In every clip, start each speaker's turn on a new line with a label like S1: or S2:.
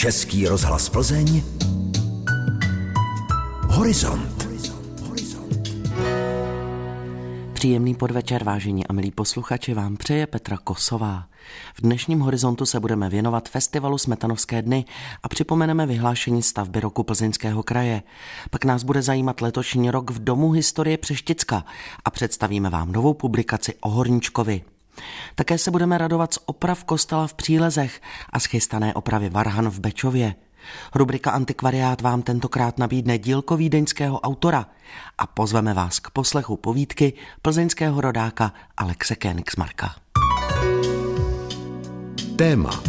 S1: Český rozhlas Plzeň Horizont
S2: Příjemný podvečer, vážení a milí posluchači, vám přeje Petra Kosová. V dnešním horizontu se budeme věnovat festivalu Smetanovské dny a připomeneme vyhlášení stavby roku Plzeňského kraje. Pak nás bude zajímat letošní rok v Domu historie Přešticka a představíme vám novou publikaci o Horničkovi. Také se budeme radovat z oprav kostela v Přílezech a schystané opravy Varhan v Bečově. Rubrika Antikvariát vám tentokrát nabídne dílko vídeňského autora a pozveme vás k poslechu povídky plzeňského rodáka Alexe Kénixmarka.
S1: Téma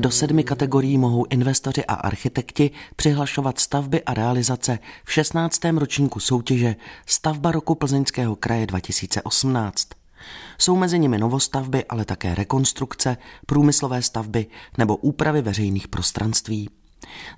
S2: Do sedmi kategorií mohou investoři a architekti přihlašovat stavby a realizace v 16. ročníku soutěže Stavba roku Plzeňského kraje 2018. Jsou mezi nimi novostavby, ale také rekonstrukce, průmyslové stavby nebo úpravy veřejných prostranství.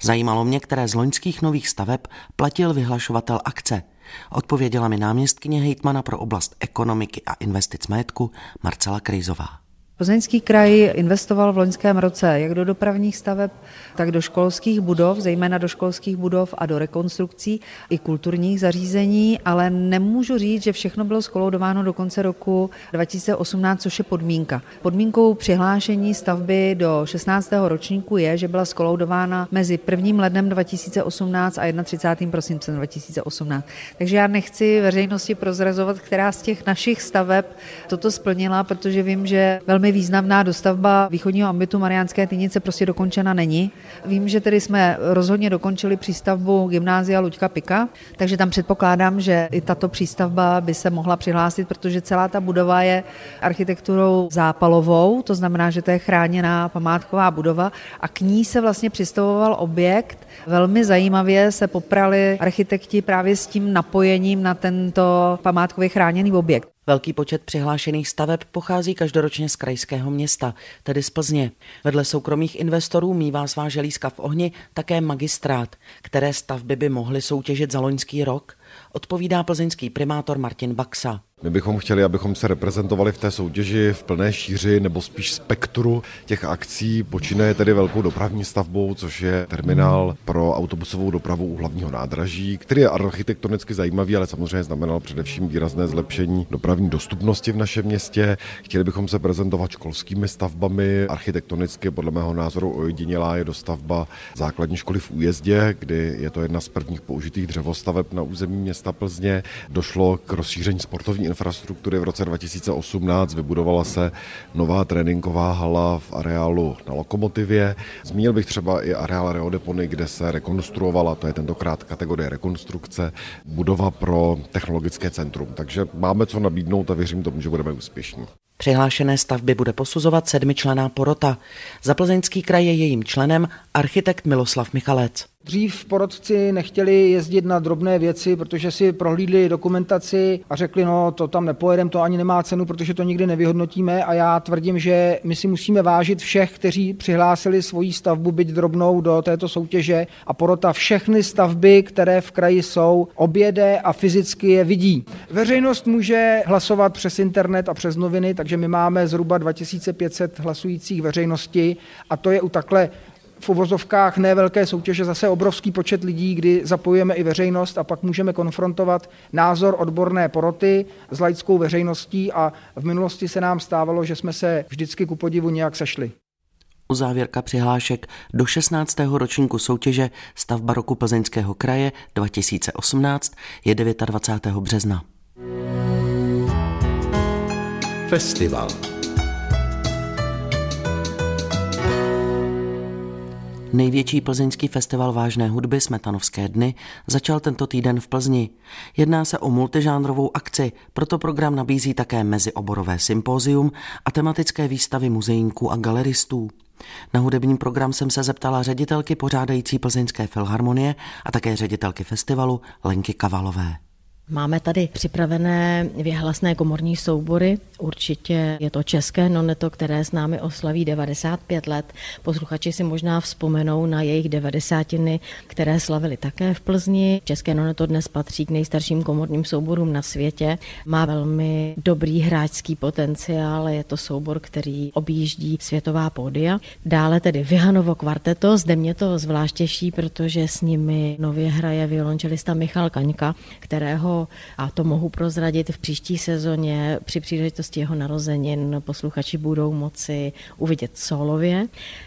S2: Zajímalo mě, které z loňských nových staveb platil vyhlašovatel akce. Odpověděla mi náměstkyně hejtmana pro oblast ekonomiky a investic majetku Marcela Krejzová.
S3: Plzeňský kraj investoval v loňském roce jak do dopravních staveb, tak do školských budov, zejména do školských budov a do rekonstrukcí i kulturních zařízení, ale nemůžu říct, že všechno bylo skoloudováno do konce roku 2018, což je podmínka. Podmínkou přihlášení stavby do 16. ročníku je, že byla skoloudována mezi 1. lednem 2018 a 31. prosincem 2018. Takže já nechci veřejnosti prozrazovat, která z těch našich staveb toto splnila, protože vím, že velmi významná dostavba východního ambitu Mariánské Tynice prostě dokončena není. Vím, že tedy jsme rozhodně dokončili přístavbu gymnázia Luďka Pika, takže tam předpokládám, že i tato přístavba by se mohla přihlásit, protože celá ta budova je architekturou zápalovou, to znamená, že to je chráněná památková budova a k ní se vlastně přistavoval objekt. Velmi zajímavě se poprali architekti právě s tím napojením na tento památkově chráněný objekt.
S2: Velký počet přihlášených staveb pochází každoročně z krajského města, tedy z Plzně. Vedle soukromých investorů mývá svá želízka v ohni také magistrát, které stavby by mohly soutěžit za loňský rok, odpovídá plzeňský primátor Martin Baxa.
S4: My bychom chtěli, abychom se reprezentovali v té soutěži v plné šíři nebo spíš spektru těch akcí. Počínaje tedy velkou dopravní stavbou, což je terminál pro autobusovou dopravu u hlavního nádraží, který je architektonicky zajímavý, ale samozřejmě znamenal především výrazné zlepšení dopravní dostupnosti v našem městě. Chtěli bychom se prezentovat školskými stavbami. Architektonicky podle mého názoru ojedinělá je dostavba základní školy v Újezdě, kdy je to jedna z prvních použitých dřevostaveb na území města Plzně. Došlo k rozšíření sportovní infrastruktury v roce 2018 vybudovala se nová tréninková hala v areálu na Lokomotivě. Zmínil bych třeba i areál Reodepony, kde se rekonstruovala, to je tentokrát kategorie rekonstrukce, budova pro technologické centrum. Takže máme co nabídnout a věřím tomu, že budeme úspěšní.
S2: Přihlášené stavby bude posuzovat sedmičlená porota. Za Plzeňský kraj je jejím členem architekt Miloslav Michalec.
S5: Dřív porodci nechtěli jezdit na drobné věci, protože si prohlídli dokumentaci a řekli, no to tam nepojedem, to ani nemá cenu, protože to nikdy nevyhodnotíme. A já tvrdím, že my si musíme vážit všech, kteří přihlásili svoji stavbu, byť drobnou do této soutěže. A porota všechny stavby, které v kraji jsou, objede a fyzicky je vidí. Veřejnost může hlasovat přes internet a přes noviny, takže my máme zhruba 2500 hlasujících veřejnosti. A to je u takhle v uvozovkách nevelké soutěže zase obrovský počet lidí, kdy zapojujeme i veřejnost a pak můžeme konfrontovat názor odborné poroty s laickou veřejností a v minulosti se nám stávalo, že jsme se vždycky ku podivu nějak sešli.
S2: Uzávěrka přihlášek do 16. ročníku soutěže Stavba roku Plzeňského kraje 2018 je 29. března.
S1: Festival
S2: Největší plzeňský festival vážné hudby Smetanovské dny začal tento týden v Plzni. Jedná se o multižánrovou akci, proto program nabízí také mezioborové sympózium a tematické výstavy muzejníků a galeristů. Na hudební program jsem se zeptala ředitelky pořádající Plzeňské filharmonie a také ředitelky festivalu Lenky Kavalové.
S6: Máme tady připravené věhlasné komorní soubory. Určitě je to české noneto, které s námi oslaví 95 let. Posluchači si možná vzpomenou na jejich devadesátiny, které slavili také v Plzni. České noneto dnes patří k nejstarším komorním souborům na světě. Má velmi dobrý hráčský potenciál, je to soubor, který objíždí světová pódia. Dále tedy Vyhanovo kvarteto, zde mě to zvlášť těší, protože s nimi nově hraje violončelista Michal Kaňka, kterého a to mohu prozradit v příští sezóně při příležitosti jeho narozenin posluchači budou moci uvidět solově.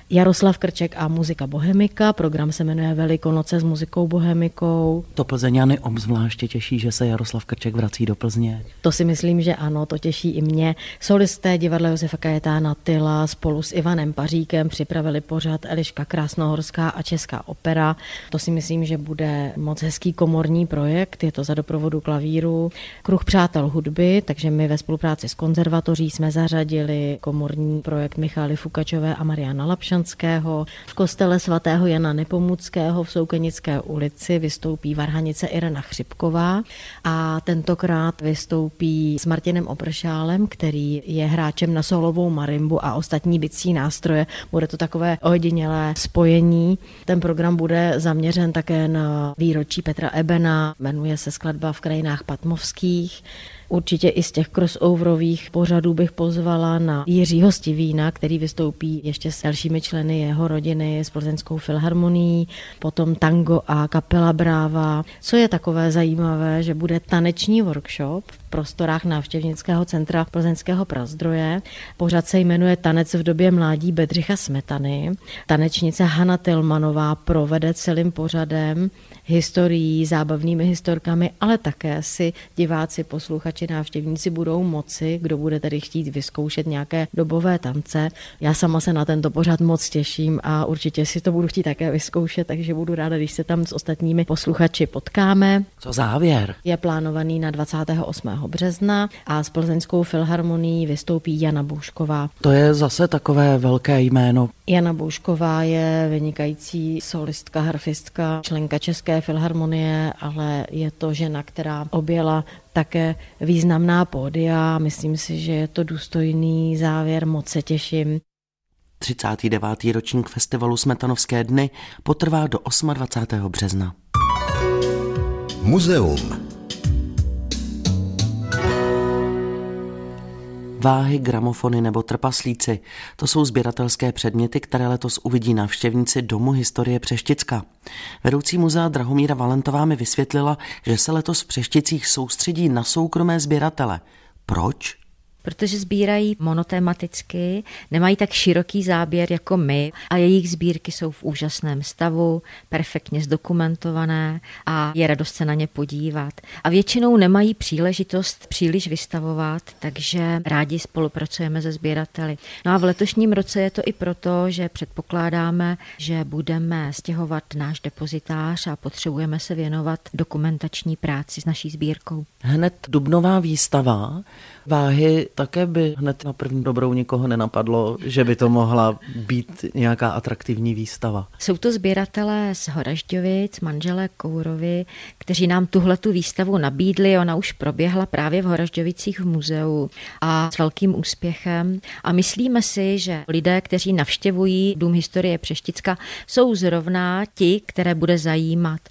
S6: Jaroslav Krček a muzika Bohemika, program se jmenuje Velikonoce s muzikou Bohemikou.
S2: To Plzeňany obzvláště těší, že se Jaroslav Krček vrací do Plzně.
S6: To si myslím, že ano, to těší i mě. Solisté divadla Josefa Kajetána Tyla spolu s Ivanem Paříkem připravili pořad Eliška Krásnohorská a Česká opera. To si myslím, že bude moc hezký komorní projekt. Je to za doprovodu klavíru, kruh přátel hudby, takže my ve spolupráci s konzervatoří jsme zařadili komorní projekt Michály Fukačové a Mariana Lapšanského. V kostele svatého Jana Nepomuckého v Soukenické ulici vystoupí varhanice Irena Chřipková a tentokrát vystoupí s Martinem Opršálem, který je hráčem na solovou marimbu a ostatní bicí nástroje. Bude to takové ojedinělé spojení. Ten program bude zaměřen také na výročí Petra Ebena, jmenuje se skladba v krajinách patmovských. Určitě i z těch crossoverových pořadů bych pozvala na Jiřího Stivína, který vystoupí ještě s dalšími členy jeho rodiny s Plzeňskou filharmonií, potom tango a kapela Bráva. Co je takové zajímavé, že bude taneční workshop v prostorách návštěvnického centra Plzeňského prazdroje. Pořad se jmenuje Tanec v době mládí Bedřicha Smetany. Tanečnice Hanna Tilmanová provede celým pořadem historií, zábavnými historkami, ale také si diváci, posluchači, návštěvníci budou moci, kdo bude tedy chtít vyzkoušet nějaké dobové tance. Já sama se na tento pořad moc těším a určitě si to budu chtít také vyzkoušet, takže budu ráda, když se tam s ostatními posluchači potkáme.
S2: Co závěr?
S6: Je plánovaný na 28. března a s Plzeňskou filharmonií vystoupí Jana Boušková.
S2: To je zase takové velké jméno.
S6: Jana Boušková je vynikající solistka, harfistka, členka České filharmonie, ale je to žena, která objela také významná pódia. Myslím si, že je to důstojný závěr, moc se těším.
S2: 39. ročník festivalu Smetanovské dny potrvá do 28. března.
S1: Muzeum
S2: Váhy, gramofony nebo trpaslíci. To jsou sběratelské předměty, které letos uvidí návštěvníci Domu historie Přešticka. Vedoucí muzea Drahomíra Valentová mi vysvětlila, že se letos v Přešticích soustředí na soukromé sběratele. Proč?
S7: Protože sbírají monotematicky, nemají tak široký záběr jako my a jejich sbírky jsou v úžasném stavu, perfektně zdokumentované a je radost se na ně podívat. A většinou nemají příležitost příliš vystavovat, takže rádi spolupracujeme se sběrateli. No a v letošním roce je to i proto, že předpokládáme, že budeme stěhovat náš depozitář a potřebujeme se věnovat dokumentační práci s naší sbírkou.
S2: Hned dubnová výstava váhy také by hned na první dobrou nikoho nenapadlo, že by to mohla být nějaká atraktivní výstava.
S7: Jsou to sběratelé z Horažďovic, manželé Kourovi, kteří nám tuhle tu výstavu nabídli. Ona už proběhla právě v Horažďovicích v muzeu a s velkým úspěchem. A myslíme si, že lidé, kteří navštěvují Dům historie Přešticka, jsou zrovna ti, které bude zajímat.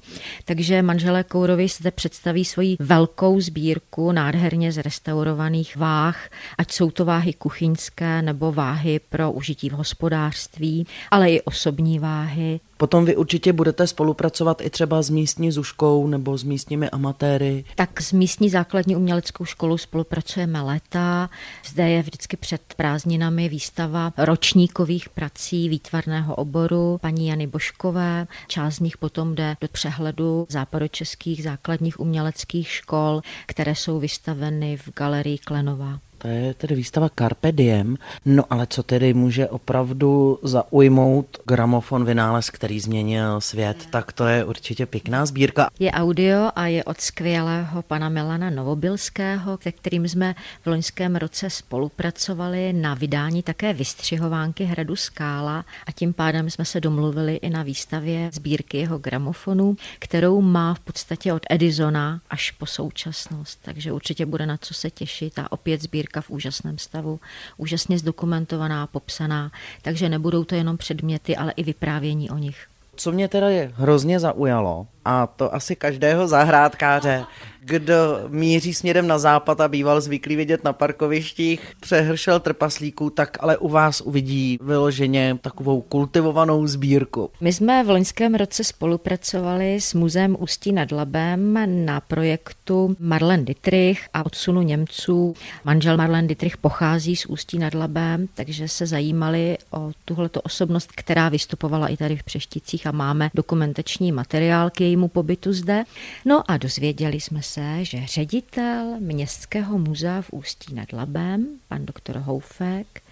S7: Takže manželé Kourovi zde představí svoji velkou sbírku nádherně zrestaurovaných váh ať jsou to váhy kuchyňské nebo váhy pro užití v hospodářství, ale i osobní váhy.
S2: Potom vy určitě budete spolupracovat i třeba s místní zuškou nebo s místními amatéry.
S7: Tak s místní základní uměleckou školou spolupracujeme léta. Zde je vždycky před prázdninami výstava ročníkových prací výtvarného oboru paní Jany Boškové. Část z nich potom jde do přehledu západočeských základních uměleckých škol, které jsou vystaveny v galerii Klenová.
S2: To je tedy výstava Carpe Diem. No ale co tedy může opravdu zaujmout gramofon vynález, který změnil svět, tak to je určitě pěkná sbírka.
S7: Je audio a je od skvělého pana Milana Novobilského, se kterým jsme v loňském roce spolupracovali na vydání také vystřihovánky Hradu Skála a tím pádem jsme se domluvili i na výstavě sbírky jeho gramofonů, kterou má v podstatě od Edisona až po současnost. Takže určitě bude na co se těšit a opět sbírka v úžasném stavu, úžasně zdokumentovaná, popsaná, takže nebudou to jenom předměty, ale i vyprávění o nich.
S2: Co mě teda je hrozně zaujalo, a to asi každého zahrádkáře, kdo míří směrem na západ a býval zvyklý vidět na parkovištích přehršel trpaslíků, tak ale u vás uvidí vyloženě takovou kultivovanou sbírku.
S7: My jsme v loňském roce spolupracovali s Muzeem Ústí nad Labem na projektu Marlen Dietrich a odsunu Němců. Manžel Marlen Dietrich pochází z Ústí nad Labem, takže se zajímali o tuhleto osobnost, která vystupovala i tady v Přešticích a máme dokumentační materiál k jejímu pobytu zde. No a dozvěděli jsme se, že ředitel Městského muzea v Ústí nad Labem, pan doktor Houfek,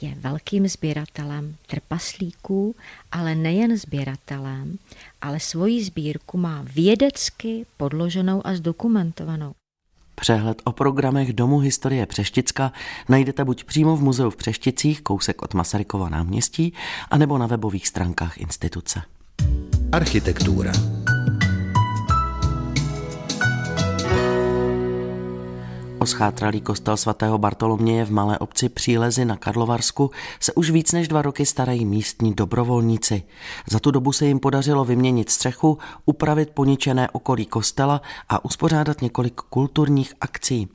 S7: je velkým sběratelem trpaslíků, ale nejen sběratelem, ale svoji sbírku má vědecky podloženou a zdokumentovanou.
S2: Přehled o programech Domu historie Přešticka najdete buď přímo v muzeu v Přešticích, kousek od Masarykova náměstí, anebo na webových stránkách instituce.
S1: Architektura.
S2: Oschátralý kostel svatého Bartoloměje v malé obci Přílezy na Karlovarsku se už víc než dva roky starají místní dobrovolníci. Za tu dobu se jim podařilo vyměnit střechu, upravit poničené okolí kostela a uspořádat několik kulturních akcí.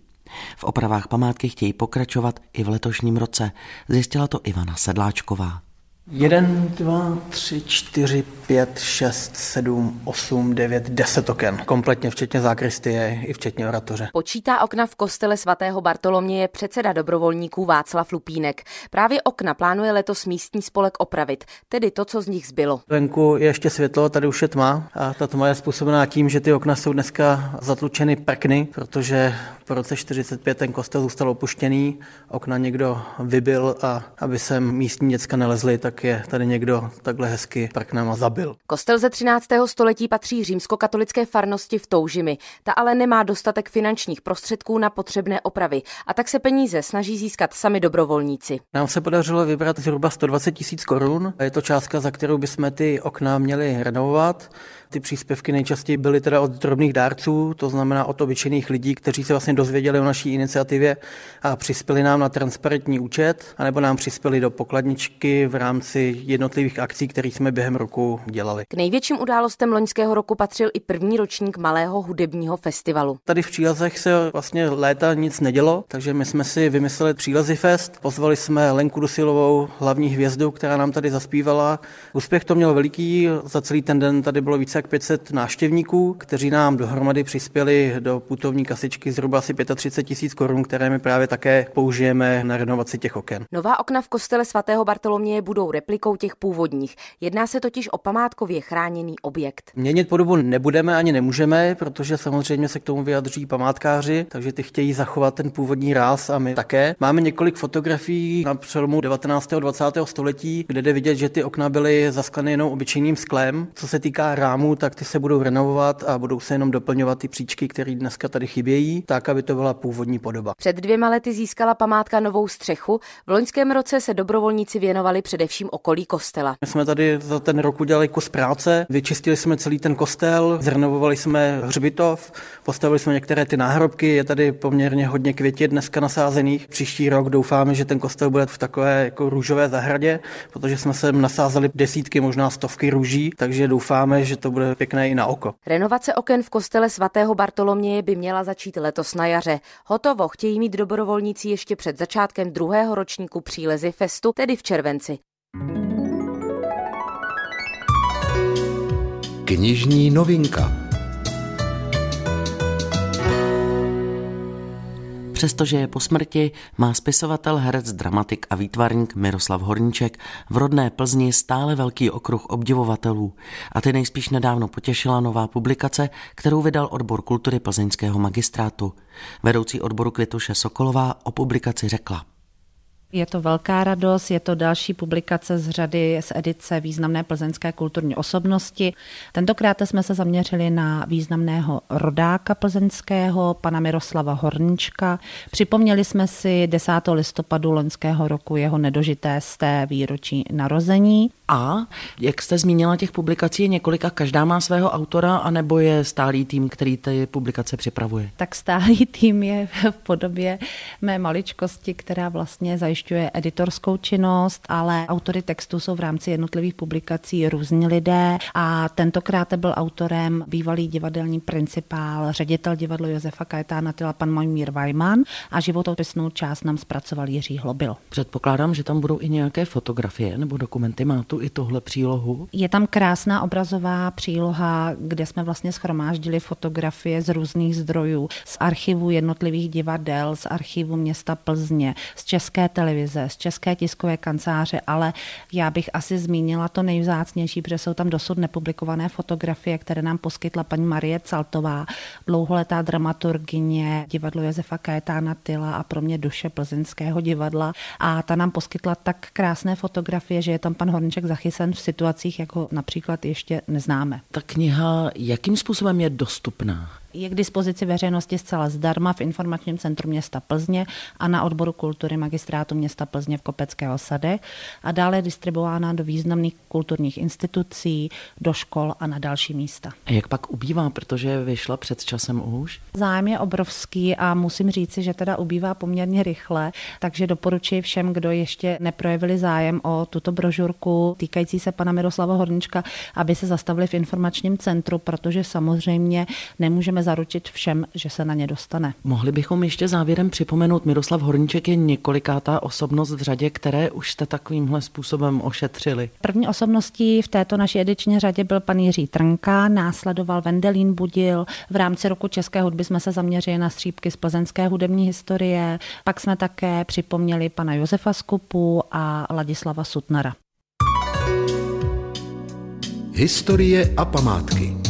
S2: V opravách památky chtějí pokračovat i v letošním roce, zjistila to Ivana Sedláčková.
S8: Jeden, dva, tři, čtyři, pět, šest, sedm, osm, devět, deset oken. Kompletně včetně zákristie i včetně oratoře.
S9: Počítá okna v kostele svatého Bartoloměje předseda dobrovolníků Václav Lupínek. Právě okna plánuje letos místní spolek opravit, tedy to, co z nich zbylo.
S8: Venku je ještě světlo, tady už je tma a ta tma je způsobená tím, že ty okna jsou dneska zatlučeny prkny, protože po roce 45 ten kostel zůstal opuštěný, okna někdo vybil a aby se místní děcka nelezly, tak je tady někdo takhle hezky prknama zabil.
S9: Kostel ze 13. století patří římskokatolické farnosti v Toužimi. Ta ale nemá dostatek finančních prostředků na potřebné opravy a tak se peníze snaží získat sami dobrovolníci.
S8: Nám se podařilo vybrat zhruba 120 tisíc korun. Je to částka, za kterou bychom ty okna měli renovovat. Ty příspěvky nejčastěji byly teda od drobných dárců, to znamená od obyčejných lidí, kteří se vlastně dozvěděli o naší iniciativě a přispěli nám na transparentní účet, anebo nám přispěli do pokladničky v rámci jednotlivých akcí, které jsme během roku dělali.
S9: K největším událostem loňského roku patřil i první ročník malého hudebního festivalu.
S8: Tady v Přílezech se vlastně léta nic nedělo, takže my jsme si vymysleli Přílezi Fest. Pozvali jsme Lenku Dusilovou, hlavní hvězdu, která nám tady zaspívala. Úspěch to měl veliký, za celý ten den tady bylo více jak 500 návštěvníků, kteří nám dohromady přispěli do putovní kasičky zhruba asi 35 tisíc korun, které my právě také použijeme na renovaci těch oken.
S9: Nová okna v kostele svatého Bartoloměje budou replikou těch původních. Jedná se totiž o památkově chráněný objekt.
S8: Měnit podobu nebudeme ani nemůžeme, protože samozřejmě se k tomu vyjadří památkáři, takže ty chtějí zachovat ten původní ráz a my také. Máme několik fotografií na přelomu 19. a 20. století, kde jde vidět, že ty okna byly zaskleny jenom obyčejným sklem. Co se týká rámu, tak ty se budou renovovat a budou se jenom doplňovat ty příčky, které dneska tady chybějí, tak, aby to byla původní podoba.
S9: Před dvěma lety získala památka novou střechu. V loňském roce se dobrovolníci věnovali především okolí kostela.
S8: My jsme tady za ten rok udělali kus práce, vyčistili jsme celý ten kostel, zrenovovali jsme hřbitov, postavili jsme některé ty náhrobky, je tady poměrně hodně květě dneska nasázených. Příští rok doufáme, že ten kostel bude v takové jako růžové zahradě, protože jsme sem nasázeli desítky, možná stovky růží, takže doufáme, že to bude bude pěkné i na oko.
S9: Renovace oken v kostele svatého Bartoloměje by měla začít letos na jaře. Hotovo chtějí mít dobrovolníci ještě před začátkem druhého ročníku přílezy festu, tedy v červenci.
S1: Knižní novinka
S2: Přestože je po smrti, má spisovatel, herec, dramatik a výtvarník Miroslav Horníček v rodné Plzni stále velký okruh obdivovatelů a ty nejspíš nedávno potěšila nová publikace, kterou vydal odbor kultury plzeňského magistrátu. Vedoucí odboru Kvituše Sokolová o publikaci řekla.
S10: Je to velká radost, je to další publikace z řady z edice významné plzeňské kulturní osobnosti. Tentokrát jsme se zaměřili na významného rodáka plzeňského, pana Miroslava Hornička. Připomněli jsme si 10. listopadu loňského roku jeho nedožité z té výročí narození.
S2: A jak jste zmínila, těch publikací je několika, každá má svého autora, anebo je stálý tým, který ty publikace připravuje?
S10: Tak stálý tým je v podobě mé maličkosti, která vlastně zajišťuje editorskou činnost, ale autory textu jsou v rámci jednotlivých publikací různí lidé a tentokrát byl autorem bývalý divadelní principál, ředitel divadla Josefa Kajetána Tyla pan Mojmír Vajman a životopisnou část nám zpracoval Jiří Hlobil.
S2: Předpokládám, že tam budou i nějaké fotografie nebo dokumenty. Má tu i tohle přílohu?
S10: Je tam krásná obrazová příloha, kde jsme vlastně schromáždili fotografie z různých zdrojů, z archivu jednotlivých divadel, z archivu města Plzně, z České televize, z České tiskové kanceláře, ale já bych asi zmínila to nejvzácnější, protože jsou tam dosud nepublikované fotografie, které nám poskytla paní Marie Caltová, dlouholetá dramaturgině divadlo Josefa Kajetána Tyla a pro mě duše plzeňského divadla. A ta nám poskytla tak krásné fotografie, že je tam pan Horniček zachycen v situacích, jako například ještě neznáme.
S2: Ta kniha jakým způsobem je dostupná?
S10: Je k dispozici veřejnosti zcela zdarma v informačním centru města Plzně a na odboru kultury magistrátu města Plzně v Kopecké osade a dále je distribuována do významných kulturních institucí, do škol a na další místa.
S2: A jak pak ubývá, protože vyšla před časem už?
S10: Zájem je obrovský a musím říci, že teda ubývá poměrně rychle, takže doporučuji všem, kdo ještě neprojevili zájem o tuto brožurku týkající se pana Miroslava Hornička, aby se zastavili v informačním centru, protože samozřejmě nemůžeme zaručit všem, že se na ně dostane.
S2: Mohli bychom ještě závěrem připomenout, Miroslav Horníček je několikátá osobnost v řadě, které už jste takovýmhle způsobem ošetřili.
S10: První osobností v této naší ediční řadě byl pan Jiří Trnka, následoval Vendelín Budil. V rámci roku české hudby jsme se zaměřili na střípky z plzeňské hudební historie. Pak jsme také připomněli pana Josefa Skupu a Ladislava Sutnara.
S1: Historie a památky.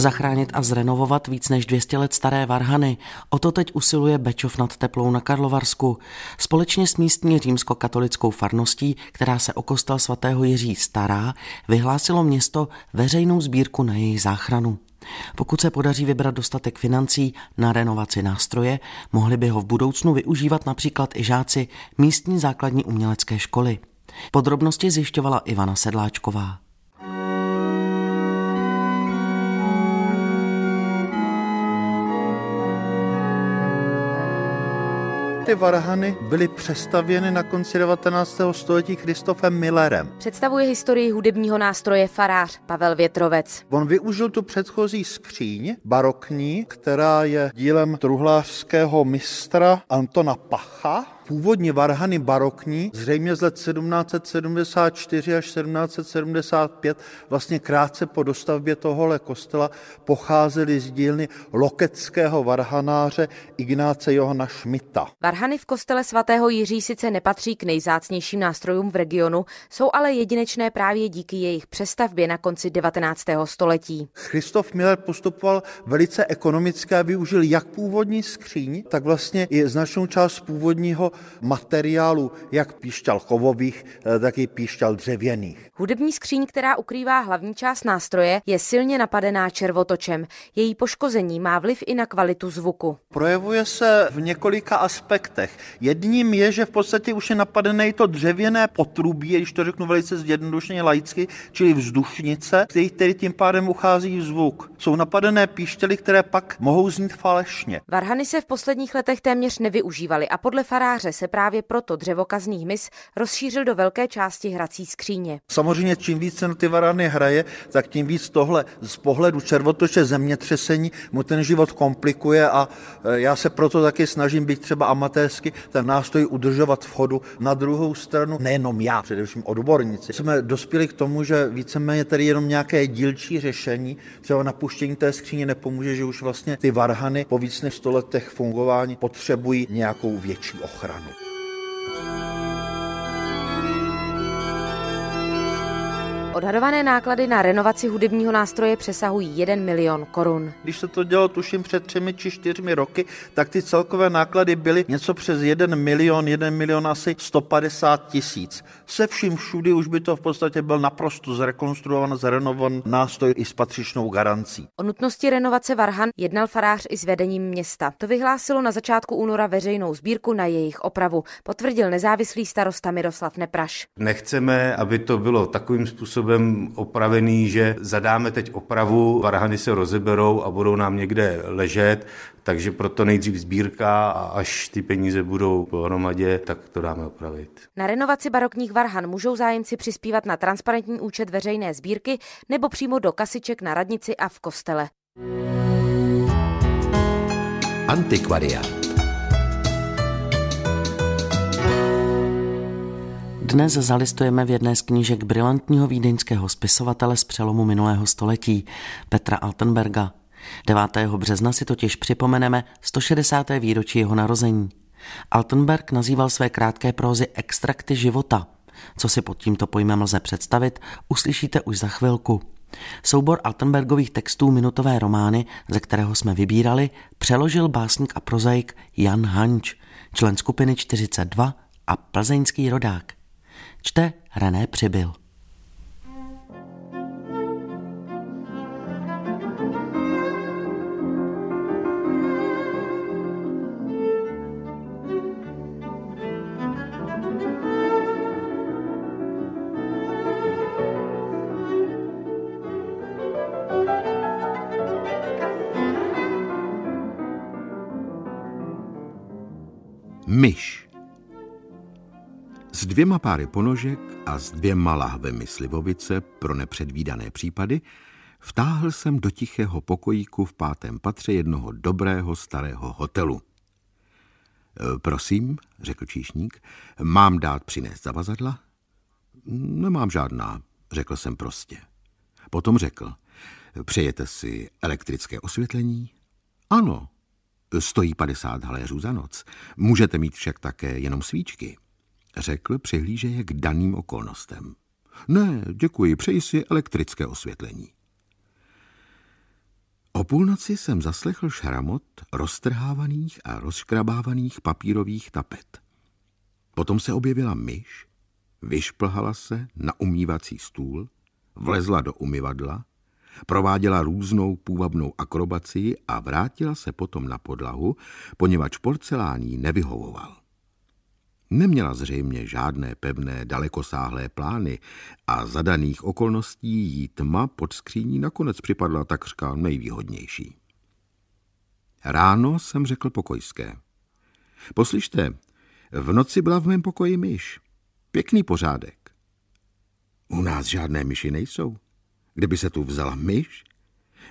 S2: Zachránit a zrenovovat víc než 200 let staré varhany. O to teď usiluje Bečov nad Teplou na Karlovarsku. Společně s místní římskokatolickou farností, která se o kostel svatého Jiří stará, vyhlásilo město veřejnou sbírku na její záchranu. Pokud se podaří vybrat dostatek financí na renovaci nástroje, mohli by ho v budoucnu využívat například i žáci místní základní umělecké školy. Podrobnosti zjišťovala Ivana Sedláčková.
S11: Ty varhany byly přestavěny na konci 19. století Kristofem Millerem.
S9: Představuje historii hudebního nástroje farář Pavel Větrovec.
S11: On využil tu předchozí skříň barokní, která je dílem truhlářského mistra Antona Pacha, Původně varhany barokní, zřejmě z let 1774 až 1775, vlastně krátce po dostavbě tohohle kostela, pocházely z dílny lokeckého varhanáře Ignáce Johana Šmita.
S9: Varhany v kostele svatého Jiří sice nepatří k nejzácnějším nástrojům v regionu, jsou ale jedinečné právě díky jejich přestavbě na konci 19. století.
S11: Christoph Miller postupoval velice ekonomicky a využil jak původní skříň, tak vlastně i značnou část původního materiálu, jak píšťal kovových, eh, tak i píšťal dřevěných.
S9: Hudební skříň, která ukrývá hlavní část nástroje, je silně napadená červotočem. Její poškození má vliv i na kvalitu zvuku.
S11: Projevuje se v několika aspektech. Jedním je, že v podstatě už je napadené to dřevěné potrubí, když to řeknu velice zjednodušeně laicky, čili vzdušnice, který tedy tím pádem uchází zvuk. Jsou napadené píštěly, které pak mohou znít falešně.
S9: Varhany se v posledních letech téměř nevyužívaly a podle faráře jaře se právě proto dřevokazný hmyz rozšířil do velké části hrací skříně.
S11: Samozřejmě čím víc na ty varany hraje, tak tím víc tohle z pohledu červotoče zemětřesení mu ten život komplikuje a e, já se proto taky snažím být třeba amatérsky ten nástroj udržovat v chodu. Na druhou stranu, nejenom já, především odborníci, jsme dospěli k tomu, že víceméně tady jenom nějaké dílčí řešení, třeba napuštění té skříně nepomůže, že už vlastně ty varhany po víc než 100 letech fungování potřebují nějakou větší ochranu. の。
S9: Odhadované náklady na renovaci hudebního nástroje přesahují 1 milion korun.
S11: Když se to dělalo tuším před třemi či čtyřmi roky, tak ty celkové náklady byly něco přes 1 milion, 1 milion asi 150 tisíc. Se vším všudy už by to v podstatě byl naprosto zrekonstruovan, zrenovan nástroj i s patřičnou garancí.
S9: O nutnosti renovace Varhan jednal farář i s vedením města. To vyhlásilo na začátku února veřejnou sbírku na jejich opravu, potvrdil nezávislý starosta Miroslav Nepraš.
S12: Nechceme, aby to bylo takovým způsobem, způsobem opravený, že zadáme teď opravu, varhany se rozeberou a budou nám někde ležet, takže proto nejdřív sbírka a až ty peníze budou pohromadě, tak to dáme opravit.
S9: Na renovaci barokních varhan můžou zájemci přispívat na transparentní účet veřejné sbírky nebo přímo do kasiček na radnici a v kostele.
S1: Antikvariát.
S2: Dnes zalistujeme v jedné z knížek brilantního vídeňského spisovatele z přelomu minulého století, Petra Altenberga. 9. března si totiž připomeneme 160. výročí jeho narození. Altenberg nazýval své krátké prózy extrakty života. Co si pod tímto pojmem lze představit, uslyšíte už za chvilku. Soubor Altenbergových textů Minutové romány, ze kterého jsme vybírali, přeložil básník a prozaik Jan Hanč, člen skupiny 42 a plzeňský rodák. Čte René Přibyl.
S1: Dvěma páry ponožek a s dvěma lahvemi slivovice pro nepředvídané případy vtáhl jsem do tichého pokojíku v pátém patře jednoho dobrého starého hotelu. E, prosím, řekl číšník, mám dát přinést zavazadla? Nemám žádná, řekl jsem prostě. Potom řekl, přejete si elektrické osvětlení? Ano, stojí 50 haléřů za noc. Můžete mít však také jenom svíčky řekl, přihlížeje k daným okolnostem. Ne, děkuji, přeji si elektrické osvětlení. O půlnoci jsem zaslechl šramot roztrhávaných a rozškrabávaných papírových tapet. Potom se objevila myš, vyšplhala se na umývací stůl, vlezla do umyvadla, prováděla různou půvabnou akrobaci a vrátila se potom na podlahu, poněvadž porcelán jí nevyhovoval. Neměla zřejmě žádné pevné, dalekosáhlé plány a za daných okolností jí tma pod skříní nakonec připadla takřka nejvýhodnější. Ráno jsem řekl pokojské. Poslyšte, v noci byla v mém pokoji myš. Pěkný pořádek. U nás žádné myši nejsou. Kdyby se tu vzala myš,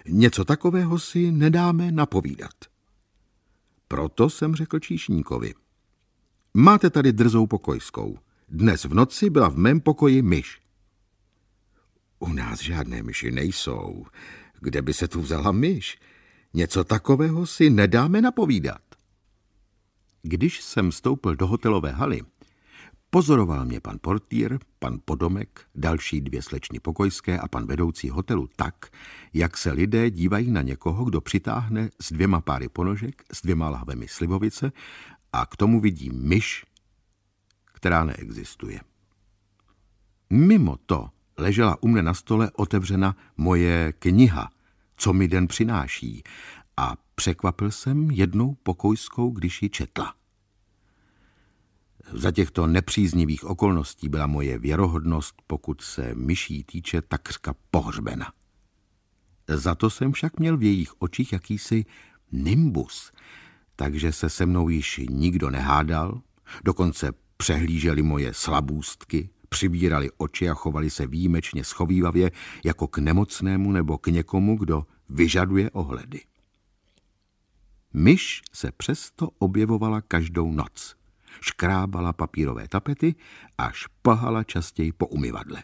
S1: něco takového si nedáme napovídat. Proto jsem řekl číšníkovi – Máte tady drzou pokojskou. Dnes v noci byla v mém pokoji myš. U nás žádné myši nejsou. Kde by se tu vzala myš? Něco takového si nedáme napovídat. Když jsem stoupil do hotelové haly, pozoroval mě pan portýr, pan podomek, další dvě slečny pokojské a pan vedoucí hotelu tak, jak se lidé dívají na někoho, kdo přitáhne s dvěma páry ponožek, s dvěma lahvemi slivovice a k tomu vidím myš, která neexistuje. Mimo to ležela u mne na stole otevřena moje kniha, co mi den přináší, a překvapil jsem jednou pokojskou, když ji četla. Za těchto nepříznivých okolností byla moje věrohodnost, pokud se myší týče, takřka pohřbena. Za to jsem však měl v jejich očích jakýsi nimbus, takže se se mnou již nikdo nehádal, Dokonce přehlíželi moje slabůstky, přibírali oči a chovali se výjimečně schovývavě jako k nemocnému nebo k někomu, kdo vyžaduje ohledy. Myš se přesto objevovala každou noc. Škrábala papírové tapety a špahala častěji po umyvadle.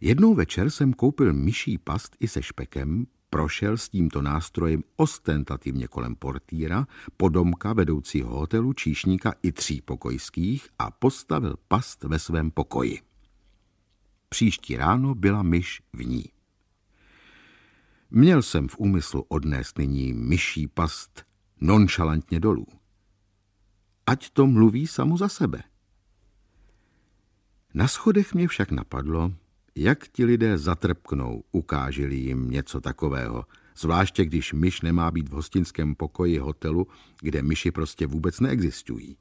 S1: Jednou večer jsem koupil myší past i se špekem, prošel s tímto nástrojem ostentativně kolem portýra, podomka vedoucího hotelu, číšníka i tří pokojských a postavil past ve svém pokoji. Příští ráno byla myš v ní. Měl jsem v úmyslu odnést nyní myší past nonšalantně dolů. Ať to mluví samo za sebe. Na schodech mě však napadlo, jak ti lidé zatrpknou, ukážili jim něco takového, zvláště když myš nemá být v hostinském pokoji hotelu, kde myši prostě vůbec neexistují.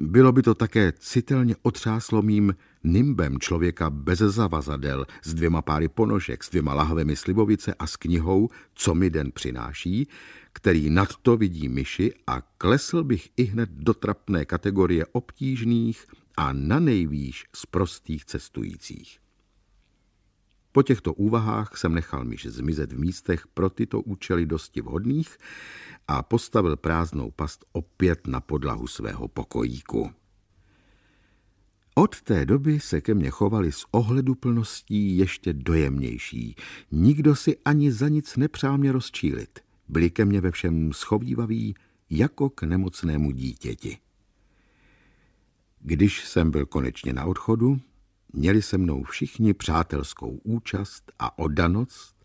S1: Bylo by to také citelně otřáslo mým nimbem člověka bez zavazadel, s dvěma páry ponožek, s dvěma lahvemi slivovice a s knihou Co mi den přináší, který nad to vidí myši a klesl bych i hned do trapné kategorie obtížných a na nejvýš z prostých cestujících. Po těchto úvahách jsem nechal myš zmizet v místech pro tyto účely dosti vhodných a postavil prázdnou past opět na podlahu svého pokojíku. Od té doby se ke mně chovali s ohleduplností ještě dojemnější. Nikdo si ani za nic nepřál mě rozčílit. Byli ke mně ve všem schovývaví jako k nemocnému dítěti. Když jsem byl konečně na odchodu, měli se mnou všichni přátelskou účast a oddanost,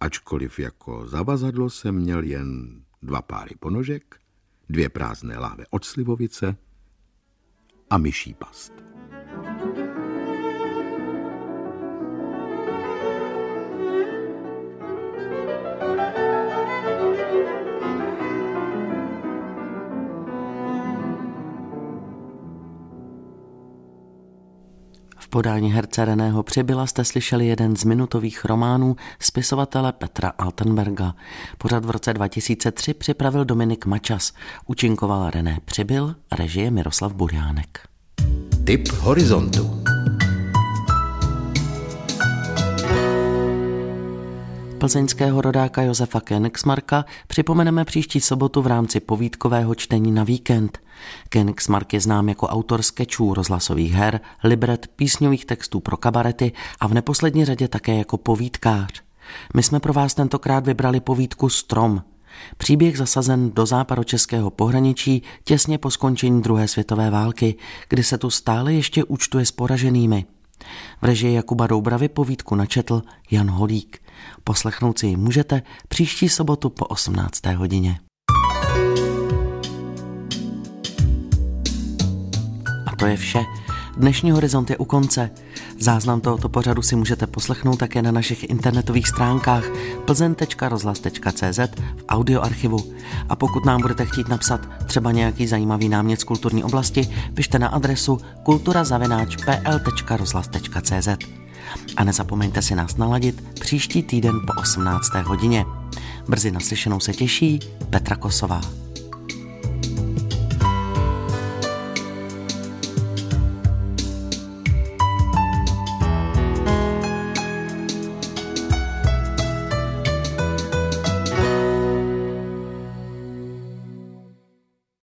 S1: ačkoliv jako zavazadlo jsem měl jen dva páry ponožek, dvě prázdné láhve od slivovice a myší past.
S2: V podání herce Reného Přibyla jste slyšeli jeden z minutových románů spisovatele Petra Altenberga. Pořad v roce 2003 připravil Dominik Mačas. Učinkoval René Přibyl, režie Miroslav Burjánek.
S1: Tip horizontu.
S2: Plzeňského rodáka Josefa Koenigsmarka připomeneme příští sobotu v rámci povídkového čtení na víkend. Koenigsmark je znám jako autor skečů, rozhlasových her, libret, písňových textů pro kabarety a v neposlední řadě také jako povídkář. My jsme pro vás tentokrát vybrali povídku Strom. Příběh zasazen do západočeského pohraničí těsně po skončení druhé světové války, kdy se tu stále ještě účtuje s poraženými. V režii Jakuba Doubravy povídku načetl Jan Holík. Poslechnout si ji můžete příští sobotu po 18. hodině. To je vše. Dnešní horizont je u konce. Záznam tohoto pořadu si můžete poslechnout také na našich internetových stránkách plzen.rozhlas.cz v audioarchivu. A pokud nám budete chtít napsat třeba nějaký zajímavý námět z kulturní oblasti, pište na adresu kulturazavináč.pl.rozhlas.cz A nezapomeňte si nás naladit příští týden po 18. hodině. Brzy naslyšenou se těší Petra Kosová.